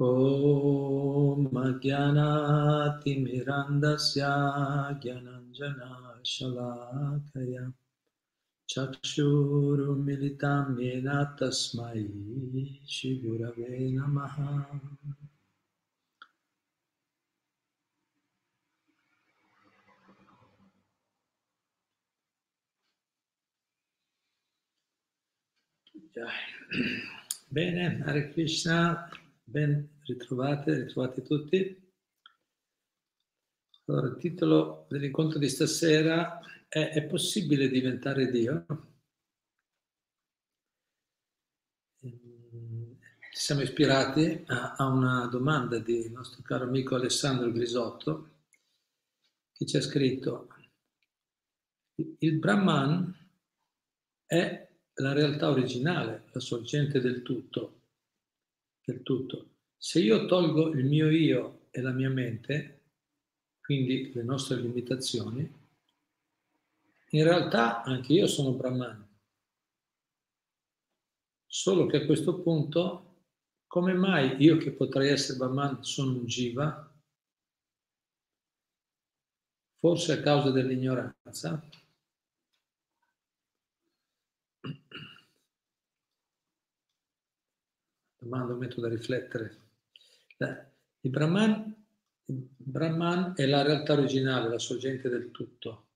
ॐ अज्ञानातिमिरन्दस्य ज्ञानञ्जनशलाकया चक्षुरुमिलितां येन तस्मै श्रीगुरवे नमः Bene, Hare Krishna, ben ritrovate, ritrovati tutti. Allora, il titolo dell'incontro di stasera è È possibile diventare Dio? Ci siamo ispirati a, a una domanda di nostro caro amico Alessandro Grisotto che ci ha scritto il Brahman è la realtà originale, la sorgente del tutto, del tutto. Se io tolgo il mio io e la mia mente, quindi le nostre limitazioni, in realtà anche io sono Brahman. Solo che a questo punto, come mai io che potrei essere Brahman sono un Jiva? Forse a causa dell'ignoranza? Domanda, un metto da riflettere. Il Brahman, il Brahman è la realtà originale, la sorgente del tutto.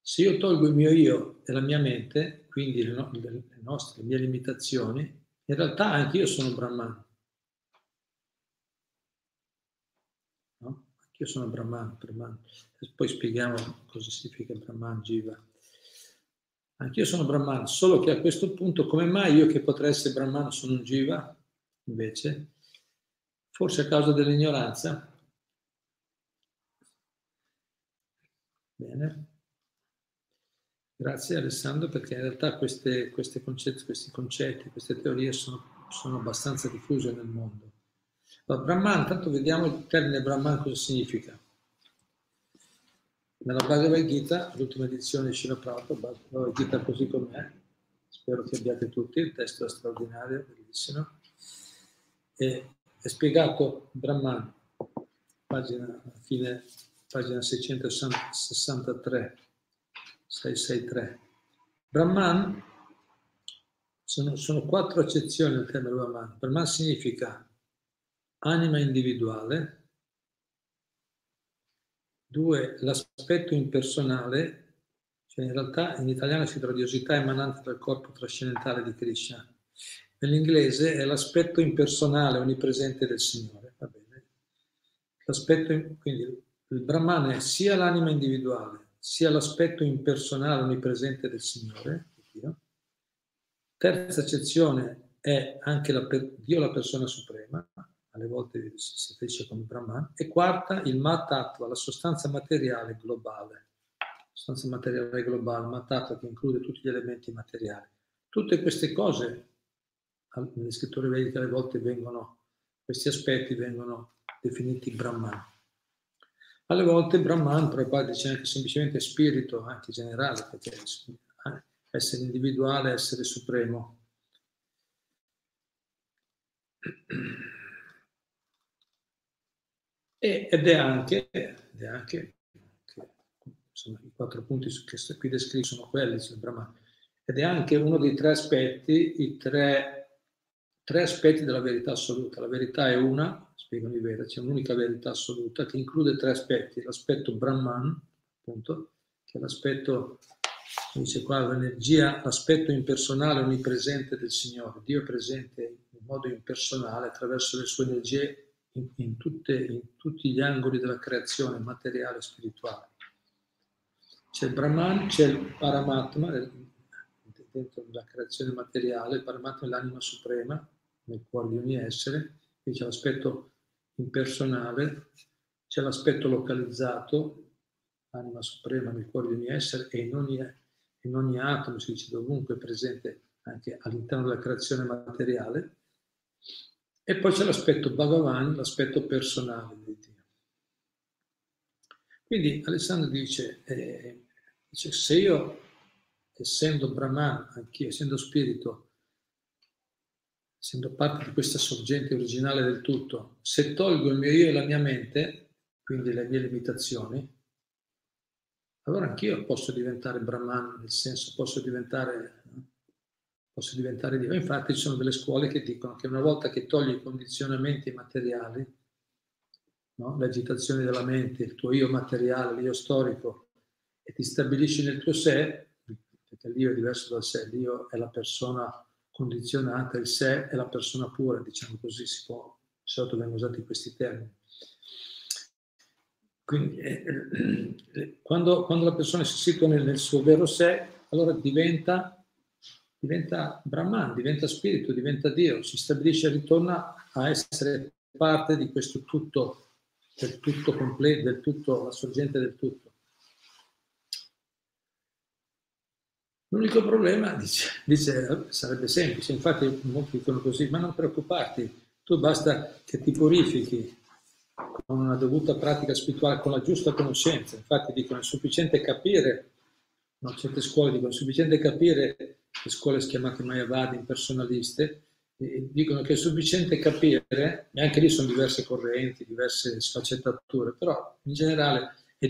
Se io tolgo il mio io e la mia mente, quindi le, no, le nostre, le mie limitazioni, in realtà anche io sono Brahman. No? Anche io sono Brahman, Brahman. Poi spieghiamo cosa significa Brahman, Jiva. Anch'io sono Brahman, solo che a questo punto, come mai io che potrei essere Brahman sono un Jiva? Invece, forse a causa dell'ignoranza. Bene. Grazie Alessandro perché in realtà queste, queste concetti, questi concetti, queste teorie sono, sono abbastanza diffuse nel mondo. Allora, Brahman, tanto vediamo il termine Brahman cosa significa. Nella Bhagavad Gita, l'ultima edizione di Shila Prabhupada, Bhagavad Gita così com'è, spero che abbiate tutti, il testo è straordinario, bellissimo, e è spiegato Brahman, pagina, fine, pagina 663 663. Brahman, sono, sono quattro accezioni al termine Brahman. Brahman significa anima individuale, due, l'aspetto impersonale, cioè in realtà in italiano traduce radiosità emanante dal corpo trascendentale di Krishna. Nell'inglese è l'aspetto impersonale onnipresente del Signore. Va bene. L'aspetto, quindi il Brahman è sia l'anima individuale, sia l'aspetto impersonale onnipresente del Signore. Terza accezione è anche la, Dio la persona suprema, alle volte si dice come Brahman. E quarta, il Matattva, la sostanza materiale globale. Sostanza materiale globale, Matattva che include tutti gli elementi materiali. Tutte queste cose, nelle scritture vediche alle volte vengono, questi aspetti vengono definiti Brahman. Alle volte Brahman, qua dice anche semplicemente spirito, anche generale, perché essere individuale, essere supremo. Ed è anche, ed è anche che, insomma, i quattro punti che qui descritti sono quelli, sul Brahman, ed è anche uno dei tre aspetti, i tre, tre aspetti della verità assoluta. La verità è una, spiegano i Veda, c'è un'unica verità assoluta che include tre aspetti, l'aspetto Brahman, appunto, che è l'aspetto, dice qua, l'energia, l'aspetto impersonale onnipresente del Signore. Dio è presente in modo impersonale attraverso le sue energie in, in, tutte, in tutti gli angoli della creazione materiale e spirituale. C'è il Brahman, c'è il Paramatma, dentro la creazione materiale, il Paramatma è l'anima suprema nel cuore di ogni essere, qui c'è l'aspetto impersonale, c'è l'aspetto localizzato, l'anima suprema nel cuore di ogni essere e in ogni, in ogni atomo, si dice dovunque, presente anche all'interno della creazione materiale. E poi c'è l'aspetto Bhagavan, l'aspetto personale di Dio. Quindi Alessandro dice, eh, dice se io, essendo Brahman, anch'io, essendo spirito, essendo parte di questa sorgente originale del tutto, se tolgo il mio io e la mia mente, quindi le mie limitazioni, allora anch'io posso diventare Brahman, nel senso posso diventare, posso diventare Dio. Infatti ci sono delle scuole che dicono che una volta che togli i condizionamenti materiali, no? l'agitazione della mente, il tuo io materiale, l'io storico, e ti stabilisci nel tuo sé, perché l'io è diverso dal sé, l'io è la persona condizionata, il sé è la persona pura, diciamo così, si può, solito vengono usati questi termini. Quindi, eh, eh, quando, quando, la persona si situa nel, nel suo vero sé, allora diventa, diventa Brahman, diventa spirito, diventa Dio, si stabilisce e ritorna a essere parte di questo tutto, del tutto completo, del tutto, la sorgente del tutto. L'unico problema, dice, dice, sarebbe semplice, infatti molti dicono così, ma non preoccuparti, tu basta che ti purifichi, con una dovuta pratica spirituale, con la giusta conoscenza. Infatti dicono è sufficiente capire, no, certe scuole dicono è sufficiente capire, le scuole chiamate Mayavadi, impersonaliste, dicono che è sufficiente capire, e anche lì sono diverse correnti, diverse sfaccettature, però in generale è,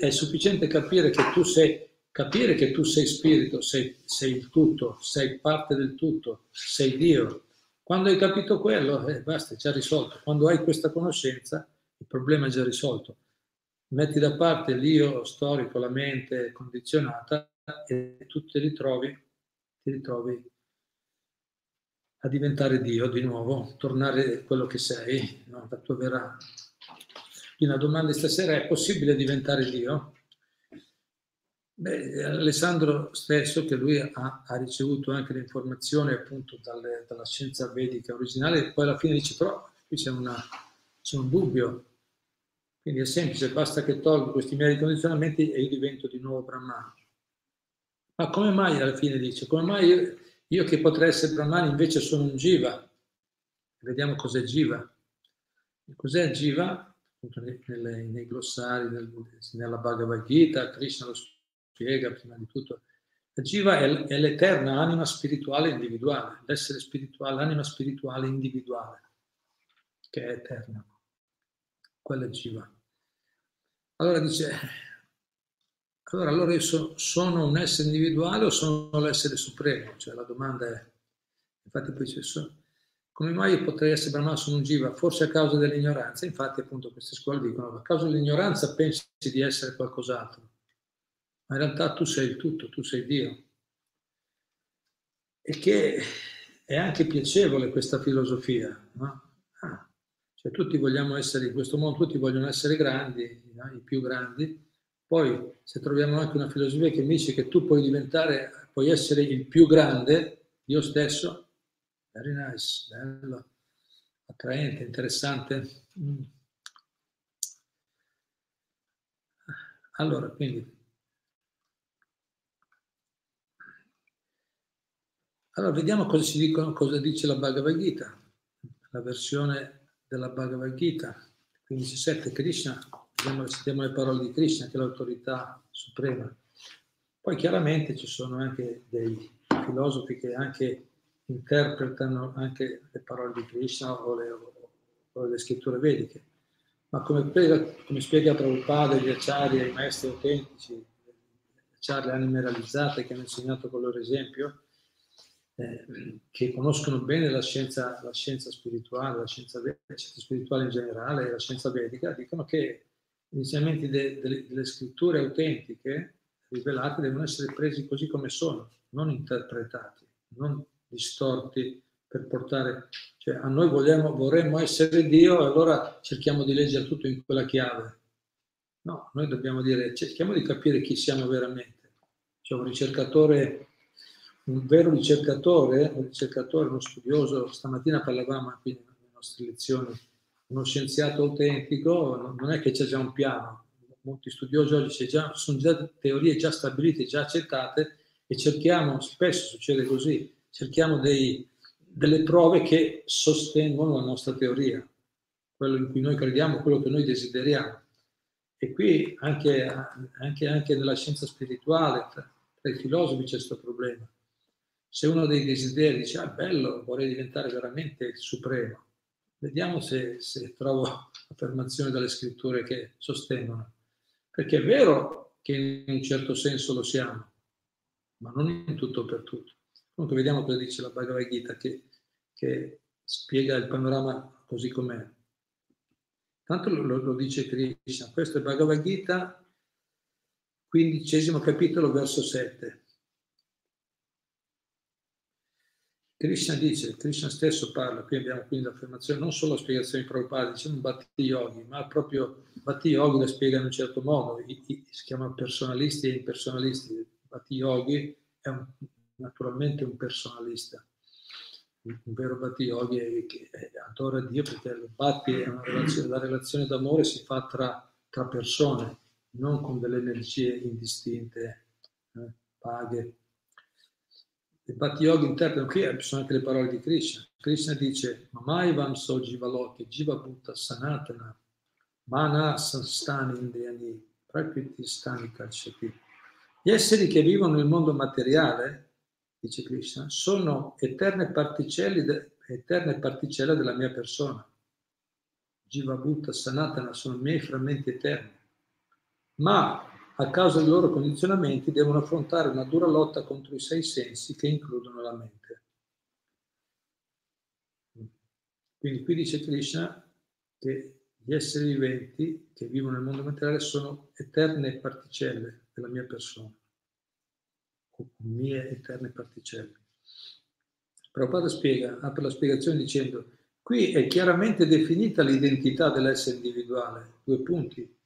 è sufficiente capire che tu sei, capire che tu sei spirito, sei, sei il tutto, sei parte del tutto, sei Dio, quando hai capito quello, eh, basta, è già risolto. Quando hai questa conoscenza, il problema è già risolto. Metti da parte l'io storico, la mente condizionata e tu ti ritrovi, ti ritrovi a diventare Dio di nuovo, tornare quello che sei, no? la tua vera. La domanda stasera è possibile diventare Dio? Beh, Alessandro stesso, che lui ha, ha ricevuto anche le informazioni appunto dalle, dalla scienza vedica originale, poi alla fine dice però qui c'è, una, c'è un dubbio, quindi è semplice, basta che tolgo questi miei condizionamenti e io divento di nuovo Brahman. Ma come mai alla fine dice, come mai io, io che potrei essere Brahman invece sono un Jiva? Vediamo cos'è Jiva. Cos'è Jiva? Appunto nei, nei, nei glossari, nel, nella Bhagavad Gita, Krishna lo spiega prima di tutto. La Jiva è, l'eterna anima spirituale individuale, l'essere spirituale, l'anima spirituale individuale, che è eterna. Quella è Jiva. Allora dice, allora, allora io so, sono un essere individuale o sono l'essere supremo? Cioè la domanda è, infatti poi c'è, come mai io potrei essere Brahman su un Jiva? Forse a causa dell'ignoranza. Infatti appunto queste scuole dicono, a causa dell'ignoranza pensi di essere qualcos'altro ma in realtà tu sei il tutto, tu sei Dio. E che è anche piacevole questa filosofia, no? ah, cioè tutti vogliamo essere in questo mondo, tutti vogliono essere grandi, no? i più grandi, poi se troviamo anche una filosofia che mi dice che tu puoi diventare, puoi essere il più grande, io stesso, very nice, bello, attraente, interessante. Mm. Allora, quindi Allora vediamo cosa, ci dicono, cosa dice la Bhagavad Gita, la versione della Bhagavad Gita, 15.7 Krishna, vediamo, sentiamo le parole di Krishna che è l'autorità suprema. Poi chiaramente ci sono anche dei filosofi che anche interpretano anche le parole di Krishna o le, o le scritture vediche. Ma come, come spiega Prabhupada gli acciari ai maestri autentici, gli acciari anime realizzate che hanno insegnato con loro esempio, eh, che conoscono bene la scienza, la scienza spirituale, la scienza, la scienza, spirituale in generale, la scienza vedica, dicono che gli insegnamenti de, de, delle scritture autentiche rivelate devono essere presi così come sono, non interpretati, non distorti per portare, cioè a noi vogliamo, vorremmo essere Dio e allora cerchiamo di leggere tutto in quella chiave. No, noi dobbiamo dire, cerchiamo di capire chi siamo veramente. C'è un ricercatore un vero ricercatore, un ricercatore, uno studioso, stamattina parlavamo qui nelle nostre lezioni, uno scienziato autentico, non è che c'è già un piano, molti studiosi oggi già, sono già teorie già stabilite, già accettate e cerchiamo, spesso succede così, cerchiamo dei, delle prove che sostengono la nostra teoria, quello in cui noi crediamo, quello che noi desideriamo. E qui anche, anche, anche nella scienza spirituale, tra, tra i filosofi c'è questo problema Se uno dei desideri dice, ah bello, vorrei diventare veramente il supremo, vediamo se, se trovo affermazioni dalle scritture che sostengono. Perché è vero che in un certo senso lo siamo, ma non in tutto per tutto. Comunque vediamo cosa dice la Bhagavad Gita che, che spiega il panorama così com'è. Tanto lo, lo dice Krishna, questo è Bhagavad Gita, quindicesimo capitolo, verso 7. Krishna dice, Krishna stesso parla, qui abbiamo quindi l'affermazione, non solo la spiegazione di Prabhupada, diciamo Bhatti Yogi, ma proprio Bhatti Yogi la spiega in un certo modo, I, i, si chiamano personalisti e impersonalisti. Bhatti Yogi è un, naturalmente un personalista, un vero Bhatti Yogi è, che adora Dio perché è relazione, la relazione d'amore si fa tra, tra persone, non con delle energie indistinte, eh, paghe. Il Bhatti Yogi interpreta, qui sono anche le parole di Krishna. Krishna dice, Mamai Vamso Jivaloki, Jiva Bhutta Sanatana, Mana Sanstani Indiani, Prakriti Stani Kachati. Gli esseri che vivono nel mondo materiale dice Krishna, sono eterne particelle, de, eterne particelle della mia persona. Jiva Bhutta Sanatana sono i miei frammenti eterni. Ma a causa dei loro condizionamenti devono affrontare una dura lotta contro i sei sensi che includono la mente. Quindi qui dice Krishna che gli esseri viventi che vivono nel mondo materiale sono eterne particelle della mia persona mie eterne particelle. Prabhupada spiega, apre la spiegazione dicendo, qui è chiaramente definita l'identità dell'essere individuale, due punti.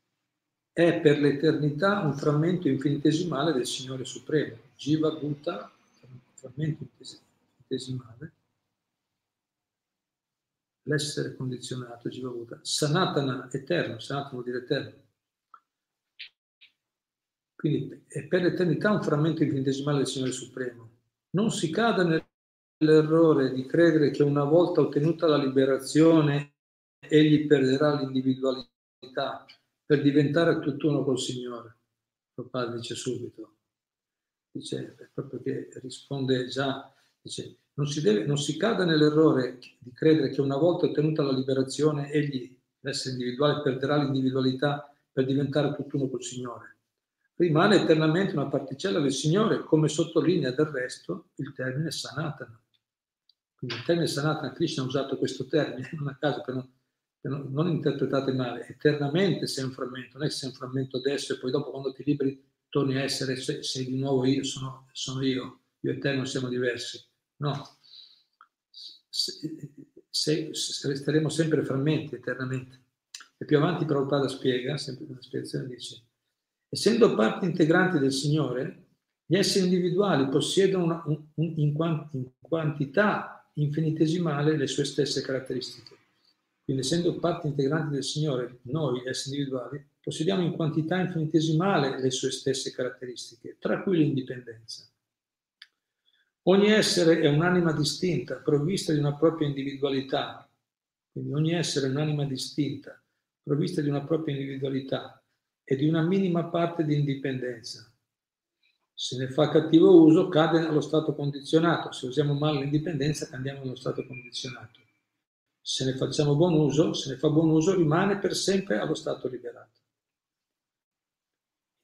È per l'eternità un frammento infinitesimale del Signore Supremo, Jiva Bhuta, frammento infinitesimale, l'essere condizionato, Jiva Bhuta, Sanatana, eterno, Sanatana vuol dire eterno, quindi è per l'eternità un frammento infinitesimale del Signore Supremo. Non si cada nell'errore di credere che una volta ottenuta la liberazione egli perderà l'individualità per diventare tutt'uno col Signore. Il padre dice subito, dice proprio che risponde già, dice non si, deve, non si cada nell'errore di credere che una volta ottenuta la liberazione egli, l'essere individuale, perderà l'individualità per diventare tutt'uno col Signore rimane eternamente una particella del Signore, come sottolinea del resto il termine Sanatana. Quindi il termine Sanatana, Krishna ha usato questo termine, non a caso, per non, non, interpretate male, eternamente sei un frammento, non è che sei un frammento adesso e poi dopo quando ti liberi torni a essere, sei, sei di nuovo io, sono, sono io, io e te non siamo diversi. No, se, se, resteremo sempre frammenti eternamente. E più avanti Prabhupada spiega, sempre nella spiegazione dice, Essendo parte integrante del Signore, gli esseri individuali possiedono una, un, un, in, quant, in quantità infinitesimale le sue stesse caratteristiche. Quindi essendo parte integrante del Signore, noi esseri individuali, possediamo in quantità infinitesimale le sue stesse caratteristiche, tra cui l'indipendenza. Ogni essere è un'anima distinta, provvista di una propria individualità. Quindi ogni essere è un'anima distinta, provvista di una propria individualità, e di una minima parte di indipendenza. Se ne fa cattivo uso cade nello stato condizionato, se usiamo male l'indipendenza cambiamo nello stato condizionato. Se ne facciamo buon uso, se ne fa buon uso rimane per sempre allo stato liberato.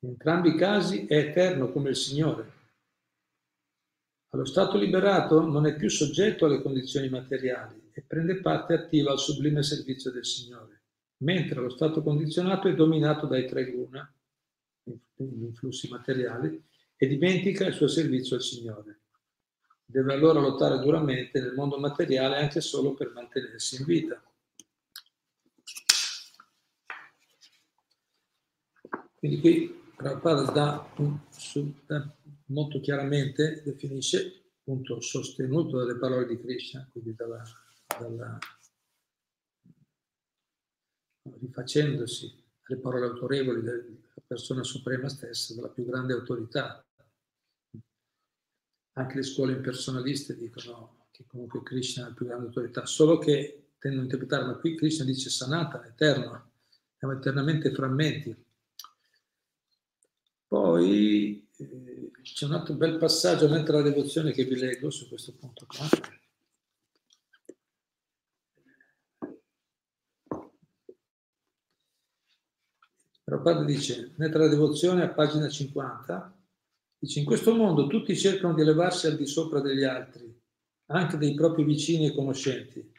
In entrambi i casi è eterno come il Signore. Allo stato liberato non è più soggetto alle condizioni materiali e prende parte attiva al sublime servizio del Signore mentre lo stato condizionato è dominato dai tre guna, gli influssi materiali, e dimentica il suo servizio al Signore. Deve allora lottare duramente nel mondo materiale anche solo per mantenersi in vita. Quindi qui Prabhupada dà, dà molto chiaramente, definisce, appunto sostenuto dalle parole di Krishna, quindi dalla, dalla rifacendosi alle parole autorevoli della persona suprema stessa, della più grande autorità. Anche le scuole impersonaliste dicono che comunque Krishna è la più grande autorità, solo che tendono a interpretare, ma qui Krishna dice sanata, eterno, siamo eternamente frammenti. Poi eh, C'è un altro bel passaggio mentre la devozione che vi leggo su questo punto qua. Prabhupada dice, nella devozione a pagina 50, dice, in questo mondo tutti cercano di elevarsi al di sopra degli altri, anche dei propri vicini e conoscenti.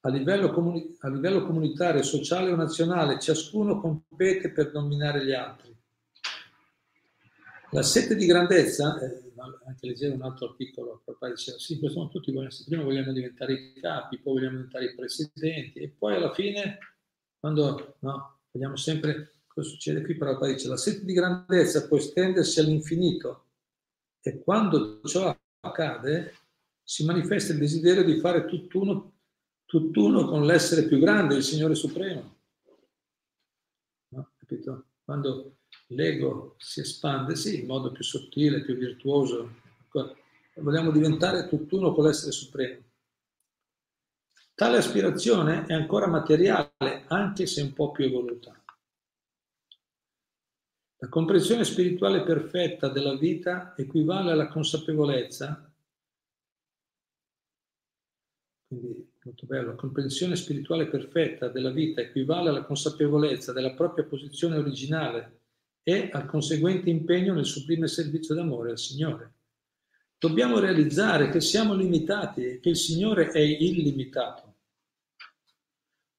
A livello, comuni- a livello comunitario, sociale o nazionale, ciascuno compete per dominare gli altri. La sete di grandezza, eh, anche leggevo un altro articolo, papà diceva, sì, questo sono tutti vogliamo, prima vogliamo diventare i capi, poi vogliamo diventare i presidenti e poi alla fine, quando no, Vediamo sempre cosa succede qui, però dice la sete di grandezza può estendersi all'infinito e quando ciò accade si manifesta il desiderio di fare tutt'uno, tutt'uno con l'essere più grande, il Signore Supremo. No? Capito? Quando l'ego si espande, sì, in modo più sottile, più virtuoso, vogliamo diventare tutt'uno con l'essere supremo. Tale aspirazione è ancora materiale, anche se un po' più evoluta. La comprensione spirituale perfetta della vita equivale alla consapevolezza, quindi molto bello, comprensione spirituale perfetta della vita equivale alla consapevolezza della propria posizione originale e al conseguente impegno nel sublime servizio d'amore al Signore. Dobbiamo realizzare che siamo limitati e che il Signore è illimitato.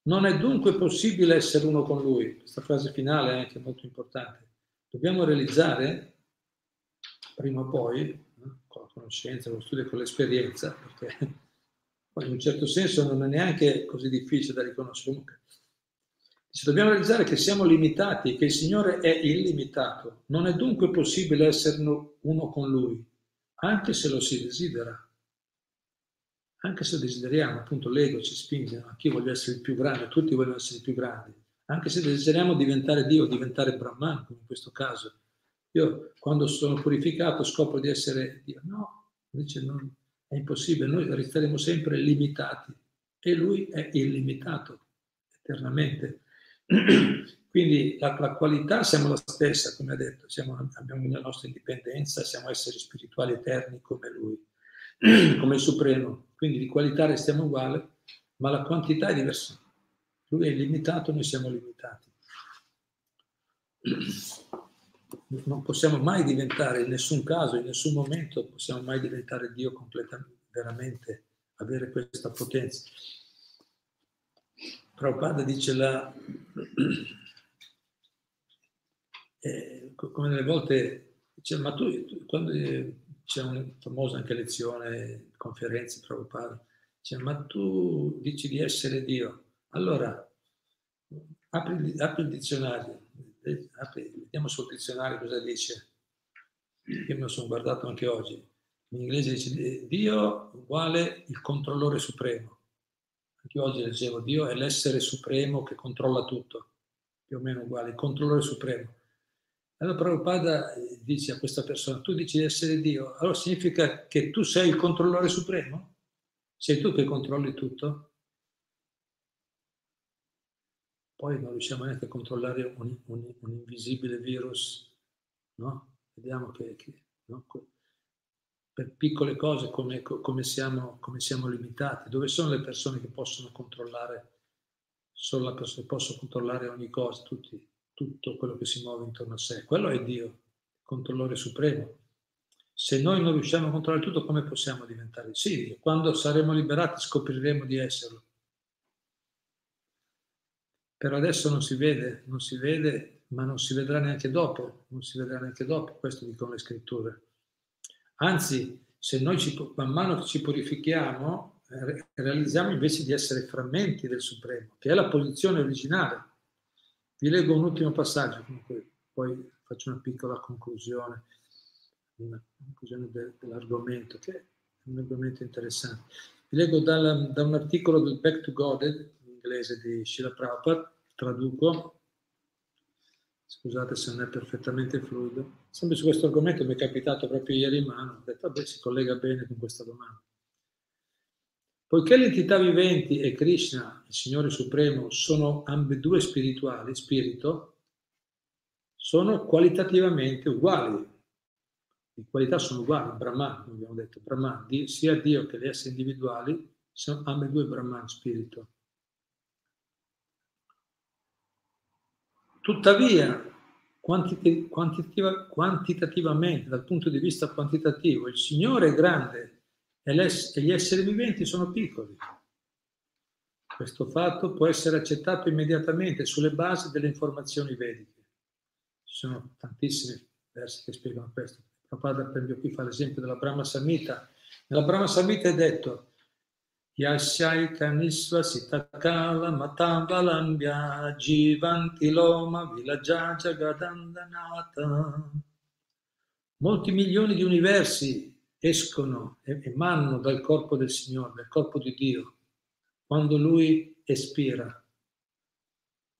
Non è dunque possibile essere uno con Lui. Questa frase finale è anche molto importante. Dobbiamo realizzare, prima o poi, con la conoscenza, con lo studio e con l'esperienza, perché poi in un certo senso non è neanche così difficile da riconoscere. Comunque, dobbiamo realizzare che siamo limitati, che il Signore è illimitato. Non è dunque possibile essere uno con Lui, anche se lo si desidera anche se desideriamo, appunto l'ego ci spinge, anch'io voglio essere il più grande, tutti vogliono essere i più grandi, anche se desideriamo diventare Dio, diventare Brahman, come in questo caso. Io quando sono purificato scopro di essere Dio. No, invece non, è impossibile, noi resteremo sempre limitati e lui è illimitato eternamente. Quindi la, la, qualità siamo la stessa, come ha detto, siamo, abbiamo la nostra indipendenza, siamo esseri spirituali eterni come lui, come Supremo. Quindi di qualità restiamo uguali, ma la quantità è diversa. Lui è illimitato, noi siamo limitati. Non possiamo mai diventare, in nessun caso, in nessun momento, possiamo mai diventare Dio completamente, veramente, avere questa potenza. Prabhupada dice la... Eh, come nelle volte dice, ma tu quando c'è una famosa anche lezione, conferenze Prabhupada, dice, ma tu dici di essere Dio, allora apri, apri il dizionario, apri, vediamo sul dizionario cosa dice, io me lo sono guardato anche oggi, in inglese dice Dio uguale il controllore supremo, anche oggi leggevo Dio è l'essere supremo che controlla tutto, più o meno uguale, il controllore supremo. Allora Prabhupada eh, dice a questa persona, tu dici di essere Dio, allora significa che tu sei il controllore supremo? Sei tu che controlli tutto? Poi non riusciamo neanche a controllare un, un, un invisibile virus, no? Vediamo che, che no? per piccole cose come, come, siamo, come siamo limitati. Dove sono le persone che possono controllare, solo la persona che possono controllare ogni cosa, tutti tutto quello che si muove intorno a sé. Quello è Dio, il controllore supremo. Se noi non riusciamo a controllare tutto, come possiamo diventare sì? Quando saremo liberati scopriremo di esserlo. Però adesso non si vede, non si vede, ma non si vedrà neanche dopo, non si vedrà neanche dopo, questo dicono le scritture. Anzi, se noi ci, man mano che ci purifichiamo, eh, realizziamo invece di essere frammenti del Supremo, che è la posizione originale vi leggo un ultimo passaggio, comunque poi faccio una piccola conclusione, una conclusione de, dell'argomento, che è un argomento interessante. Vi leggo da un articolo del Back to God, in inglese di Sheila Prabhupada, traduco, scusate se non è perfettamente fluido. Sempre su questo argomento mi è capitato proprio ieri in mano, ho detto, vabbè, si collega bene con questa domanda. Poiché le entità viventi e Krishna, il Signore Supremo, sono ambedue spirituali, spirito, sono qualitativamente uguali. le qualità sono uguali, Brahman, abbiamo detto, Brahman, sia Dio che le esseri individuali, sono ambedue Brahman, spirito. Tuttavia, quantitativa, quantitativamente, dal punto di vista quantitativo, il Signore è grande e, e gli esseri viventi sono piccoli. Questo fatto può essere accettato immediatamente sulle basi delle informazioni vediche. Ci sono tantissimi versi che spiegano questo. Prabhupada, per esempio, qui fa l'esempio della Brahma Samhita. Nella Brahma Samhita è detto Jivanti loma vilajaja gadandanata. Molti milioni di universi escono, emanano dal corpo del Signore, dal corpo di Dio, quando lui espira.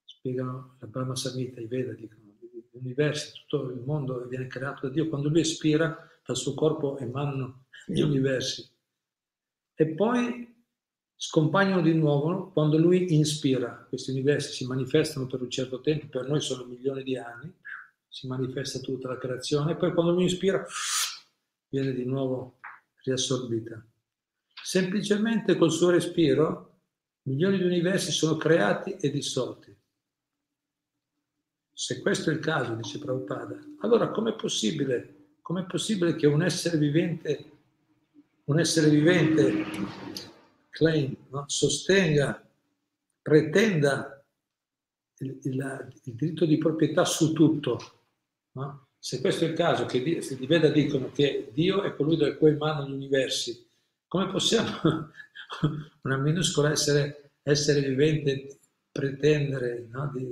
Spiegano la Brahma Samhita, i Veda dicono, gli universi, tutto il mondo viene creato da Dio, quando lui espira dal suo corpo emanano gli universi. E poi scompaiono di nuovo quando lui inspira. Questi universi si manifestano per un certo tempo, per noi sono milioni di anni, si manifesta tutta la creazione, e poi quando lui inspira viene di nuovo riassorbita. Semplicemente col suo respiro Milioni di universi sono creati e dissolti. Se questo è il caso, dice Prabhupada, allora com'è possibile, com'è possibile che un essere vivente, un essere vivente claim, no? sostenga, pretenda il, il, il, diritto di proprietà su tutto? No? Se questo è il caso, che se di Veda dicono che Dio è colui da cui emanano gli universi, come possiamo una minuscola essere, essere vivente pretendere no, di,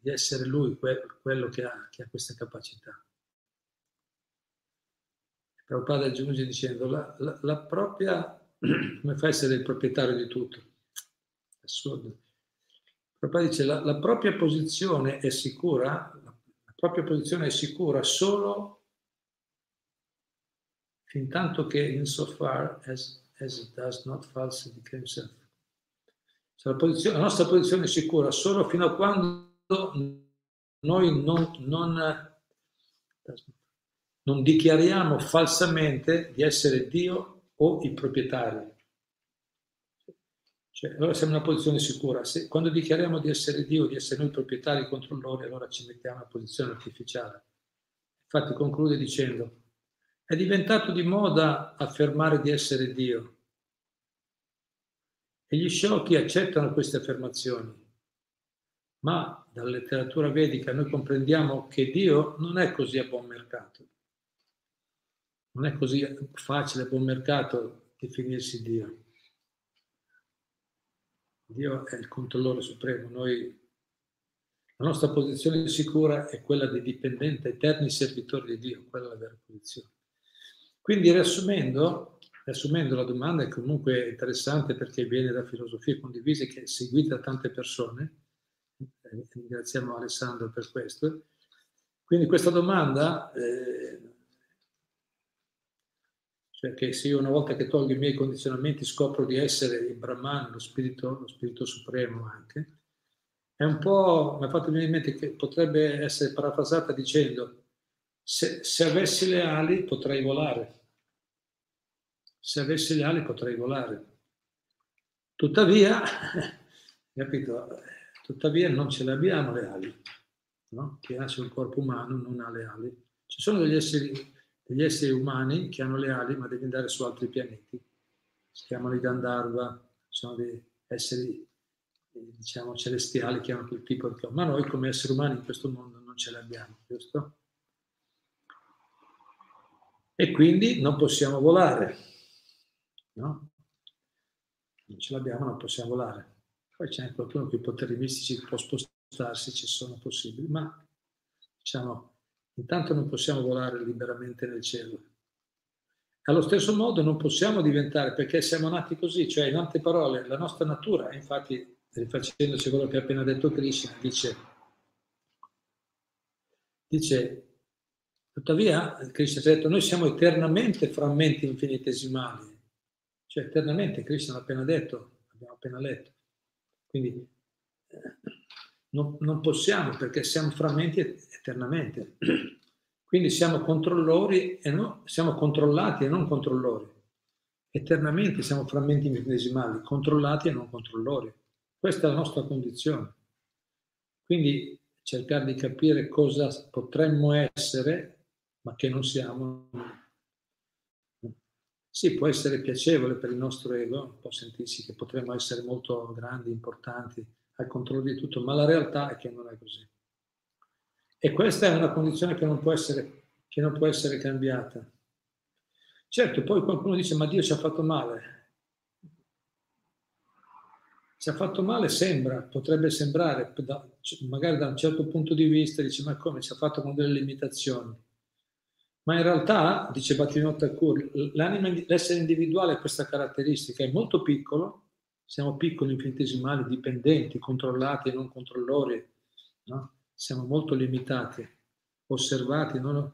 di, essere lui quello che ha, che ha questa capacità. Prabhupada aggiunge dicendo la, la, la, propria, come fa a essere il proprietario di tutto? Assurdo. Prabhupada dice la, la propria posizione è sicura, la propria posizione è sicura solo fin tanto che insofar as as it does not falsify himself. Cioè la, la, nostra posizione è sicura solo fino a quando noi non, non, non dichiariamo falsamente di essere Dio o i proprietari. Cioè, allora siamo in una posizione sicura. Se, quando dichiariamo di essere Dio, di essere noi proprietari e controllori, allora ci mettiamo in una posizione artificiale. Infatti conclude dicendo, è diventato di moda affermare di essere Dio. E gli sciocchi accettano queste affermazioni. Ma dalla letteratura vedica noi comprendiamo che Dio non è così a buon mercato. Non è così facile a buon mercato definirsi Dio. Dio è il controllore supremo. Noi, la nostra posizione sicura è quella di dipendente, eterni servitori di Dio. Quella è la vera posizione. Quindi riassumendo, riassumendo la domanda è comunque interessante perché viene da filosofie condivise che è seguita da tante persone, eh, ringraziamo Alessandro per questo. Quindi questa domanda, eh, cioè che se io una volta che tolgo i miei condizionamenti scopro di essere il Brahman, lo spirito, lo spirito supremo anche, è un po', mi ha fatto venire in mente che potrebbe essere parafrasata dicendo se, se avessi le ali potrei volare se avessi le ali potrei volare. Tuttavia, capito? Tuttavia non ce le abbiamo le ali. No? Chi ha sul corpo umano non ha le ali. Ci sono degli esseri, degli esseri umani che hanno le ali, ma devono andare su altri pianeti. Si chiamano i Gandharva, sono dei esseri diciamo celestiali che hanno quel tipo di cose. Ma noi come esseri umani in questo mondo non ce le abbiamo, giusto? E quindi non possiamo volare no? Non ce l'abbiamo, non possiamo volare. Poi c'è qualcuno che i poteri mistici può spostarsi, ci sono possibili, ma diciamo, intanto non possiamo volare liberamente nel cielo. Allo stesso modo non possiamo diventare, perché siamo nati così, cioè in altre parole, la nostra natura, infatti rifacendoci quello che ha appena detto Krishna, dice, dice tuttavia, Krishna ha detto, noi siamo eternamente frammenti infinitesimali, cioè eternamente, Krishna l'ha appena detto, abbiamo appena letto. Quindi non, non, possiamo perché siamo frammenti eternamente. Quindi siamo controllori e no, siamo controllati e non controllori. Eternamente siamo frammenti infinitesimali, controllati e non controllori. Questa è la nostra condizione. Quindi cercare di capire cosa potremmo essere, ma che non siamo. Sì, può essere piacevole per il nostro ego, può sentirsi che potremmo essere molto grandi, importanti, al controllo di tutto, ma la realtà è che non è così. E questa è una condizione che non può essere, non può essere cambiata. Certo, poi qualcuno dice, ma Dio ci ha fatto male. Ci ha fatto male, sembra, potrebbe sembrare, magari da un certo punto di vista, dice, ma come ci ha fatto con delle limitazioni? Ma in realtà, dice Battinot Thakur, l'essere individuale ha questa caratteristica, è molto piccolo, siamo piccoli, infinitesimali, dipendenti, controllati e non controllori, no? siamo molto limitati, osservati, non,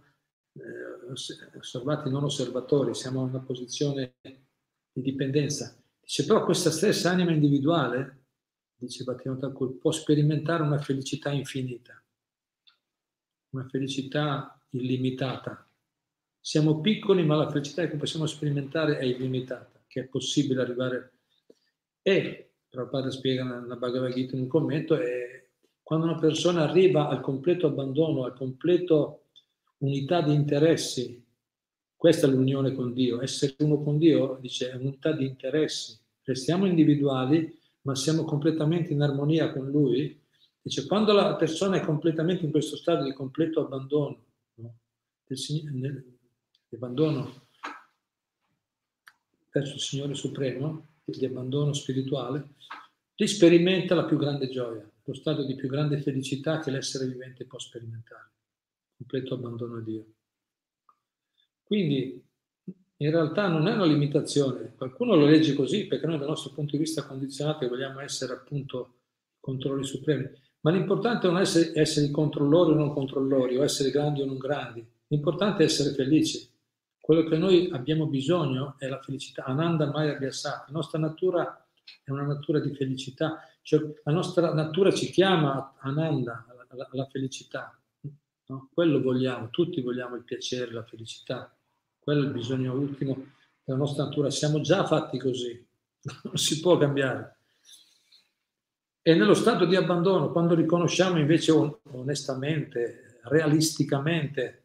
eh, osservati, non osservatori, siamo in una posizione di dipendenza. Dice però questa stessa anima individuale, dice Battino Thakur, può sperimentare una felicità infinita, una felicità illimitata. Siamo piccoli, ma la felicità che possiamo sperimentare è illimitata, che è possibile arrivare. E, Prabhupada spiega nella Bhagavad Gita in un commento, è quando una persona arriva al completo abbandono, al completo unità di interessi, questa è l'unione con Dio. Essere uno con Dio, dice, è unità di interessi. Restiamo individuali, ma siamo completamente in armonia con Lui. Dice, quando la persona è completamente in questo stato di completo abbandono, no? del, abbandono verso il Signore Supremo, di abbandono spirituale, sperimenta la più grande gioia lo stato di più grande felicità che l'essere vivente può sperimentare, completo abbandono a Dio. Quindi in realtà non è una limitazione, qualcuno lo legge così perché noi dal nostro punto di vista condizionato vogliamo essere appunto controlli supremi, ma l'importante non è essere, essere controllori o non controllori, o essere grandi o non grandi, l'importante è essere felici. Quello che noi abbiamo bisogno è la felicità. Ananda Maya Vyasati, la nostra natura è una natura di felicità cioè, la nostra natura ci chiama Ananda, alla, alla felicità. No? Quello vogliamo, tutti vogliamo il piacere, la felicità. Quello è il bisogno ultimo della nostra natura. Siamo già fatti così, non si può cambiare. E nello stato di abbandono, quando riconosciamo invece onestamente, realisticamente,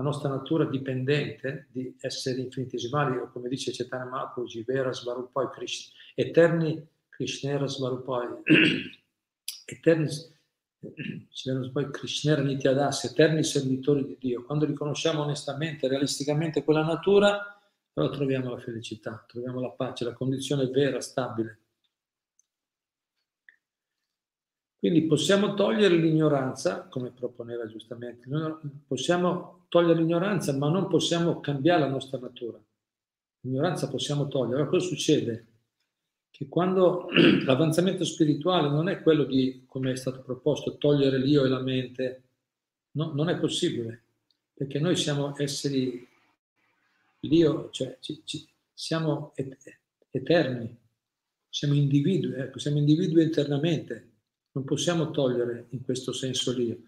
la nostra natura dipendente di esseri infinitesimali, o come dice Cetana Mahaprabhu, Jivera, Svarupoi, Krishna, eterni Krishnera Svarupai, eterni, Krishnera Nityadasi, eterni servitori di Dio. Quando riconosciamo onestamente, realisticamente quella natura, però troviamo la felicità, troviamo la pace, la condizione vera, stabile. Quindi possiamo togliere l'ignoranza, come proponeva giustamente, possiamo togliere l'ignoranza, ma non possiamo cambiare la nostra natura. L'ignoranza possiamo togliere. Allora cosa succede? che quando l'avanzamento spirituale non è quello di, come è stato proposto, togliere l'io e la mente, no, non è possibile, perché noi siamo esseri, l'io, cioè ci, ci, siamo eterni, siamo individui, ecco, siamo individui internamente, non possiamo togliere in questo senso l'io.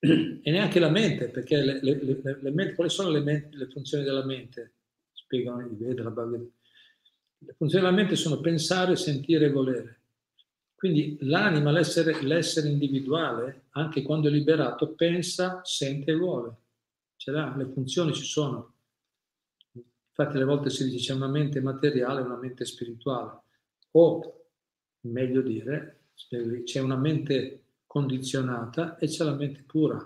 E neanche la mente, perché le, le, le, mente, quali sono le, funzioni della mente? Spiegano i Veda, la Bhagavad le funzioni della mente sono pensare, sentire e volere. Quindi l'anima, l'essere, l'essere individuale, anche quando è liberato, pensa, sente e vuole. Ce l'ha, le funzioni ci sono. Infatti alle volte si dice c'è una mente materiale e una mente spirituale. O, meglio dire, c'è una mente condizionata e c'è la mente pura.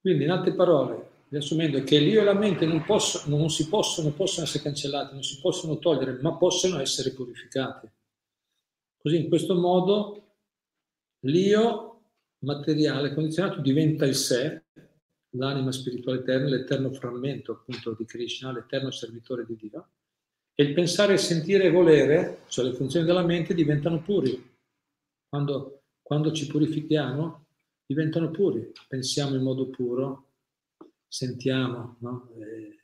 Quindi, in altre parole, riassumendo, è che l'io e la mente non, posso, non si possono, possono essere cancellati, non si possono togliere, ma possono essere purificati. Così in questo modo l'io materiale condizionato diventa il sé, l'anima spirituale eterna, l'eterno frammento appunto di Krishna, l'eterno servitore di Dio, e il pensare, sentire e volere, cioè le funzioni della mente, diventano puri. Quando, quando ci purifichiamo, diventano puri. Pensiamo in modo puro, sentiamo no? e,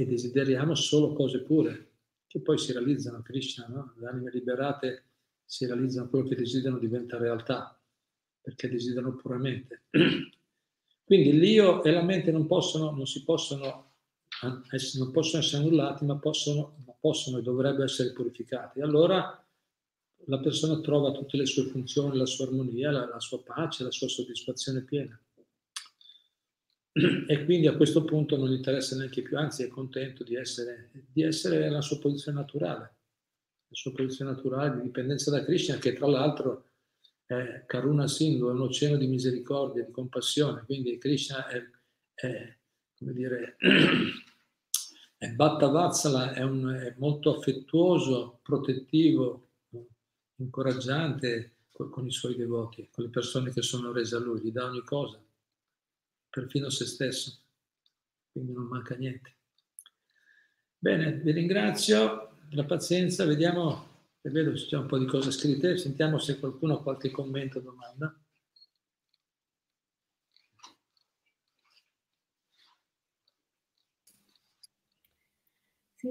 e, desideriamo solo cose pure, che poi si realizzano. Krishna, no? le anime liberate si realizzano, quello che desiderano diventa realtà, perché desiderano puramente. Quindi l'io e la mente non possono, non si possono, non possono essere annullati, ma possono, possono e dovrebbero essere purificati. Allora la persona trova tutte le sue funzioni, la sua armonia, la, la sua pace, la sua soddisfazione piena. E quindi a questo punto non gli interessa neanche più, anzi è contento di essere, di essere nella sua posizione naturale, la sua posizione naturale di dipendenza da Krishna, che tra l'altro è Karuna Sindhu, è un oceano di misericordia, di compassione, quindi Krishna è, è come dire, è Bhattavatsala, è, un, è molto affettuoso, protettivo, incoraggiante con, i suoi devoti, con le persone che sono rese a lui, gli dà ogni cosa, perfino se stesso, quindi non manca niente. Bene, vi ringrazio della pazienza, vediamo e vedo che c'è un po' di cose scritte, sentiamo se qualcuno ha qualche commento o domanda.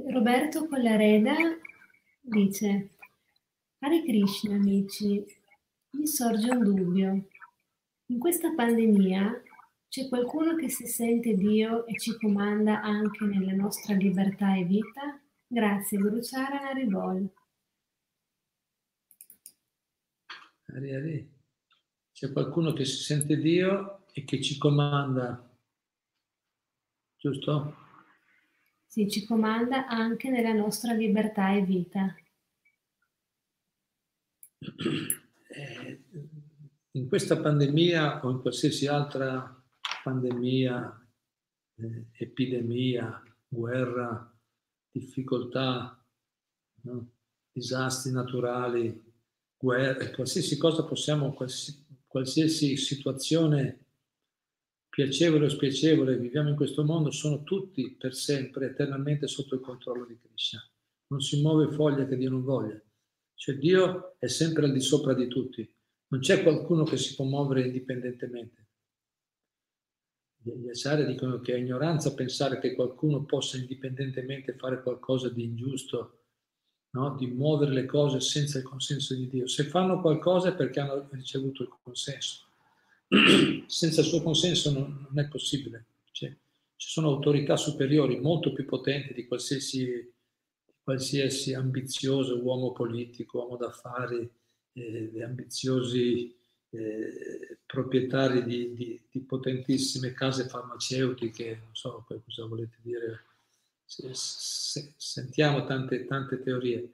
Roberto Collareda dice, Hare Krishna amici, mi sorge un dubbio. In questa pandemia c'è qualcuno che si sente Dio e ci comanda anche nella nostra libertà e vita? Grazie, Guruchara Narivol. Ari, ari. C'è qualcuno che si sente Dio e che ci comanda, giusto? Sì, ci comanda anche nella nostra libertà e vita. Eh, in questa pandemia o in qualsiasi altra pandemia, eh, epidemia, guerra, difficoltà, no? disastri naturali, guerre, qualsiasi cosa possiamo, qualsiasi, qualsiasi situazione piacevole o spiacevole viviamo in questo mondo, sono tutti per sempre, eternamente sotto il controllo di Krishna. Non si muove foglia che Dio non voglia. Cioè Dio è sempre al di sopra di tutti. Non c'è qualcuno che si può muovere indipendentemente. Gli acciari dicono che è ignoranza pensare che qualcuno possa indipendentemente fare qualcosa di ingiusto no? di muovere le cose senza il consenso di Dio. Se fanno qualcosa è perché hanno ricevuto il consenso. Senza il suo consenso non, non è possibile. Cioè, ci sono autorità superiori molto più potenti di qualsiasi, qualsiasi ambizioso uomo politico, uomo d'affari, eh, ambiziosi eh, proprietari di, di, di, potentissime case farmaceutiche, non so cosa volete dire, sentiamo tante, tante teorie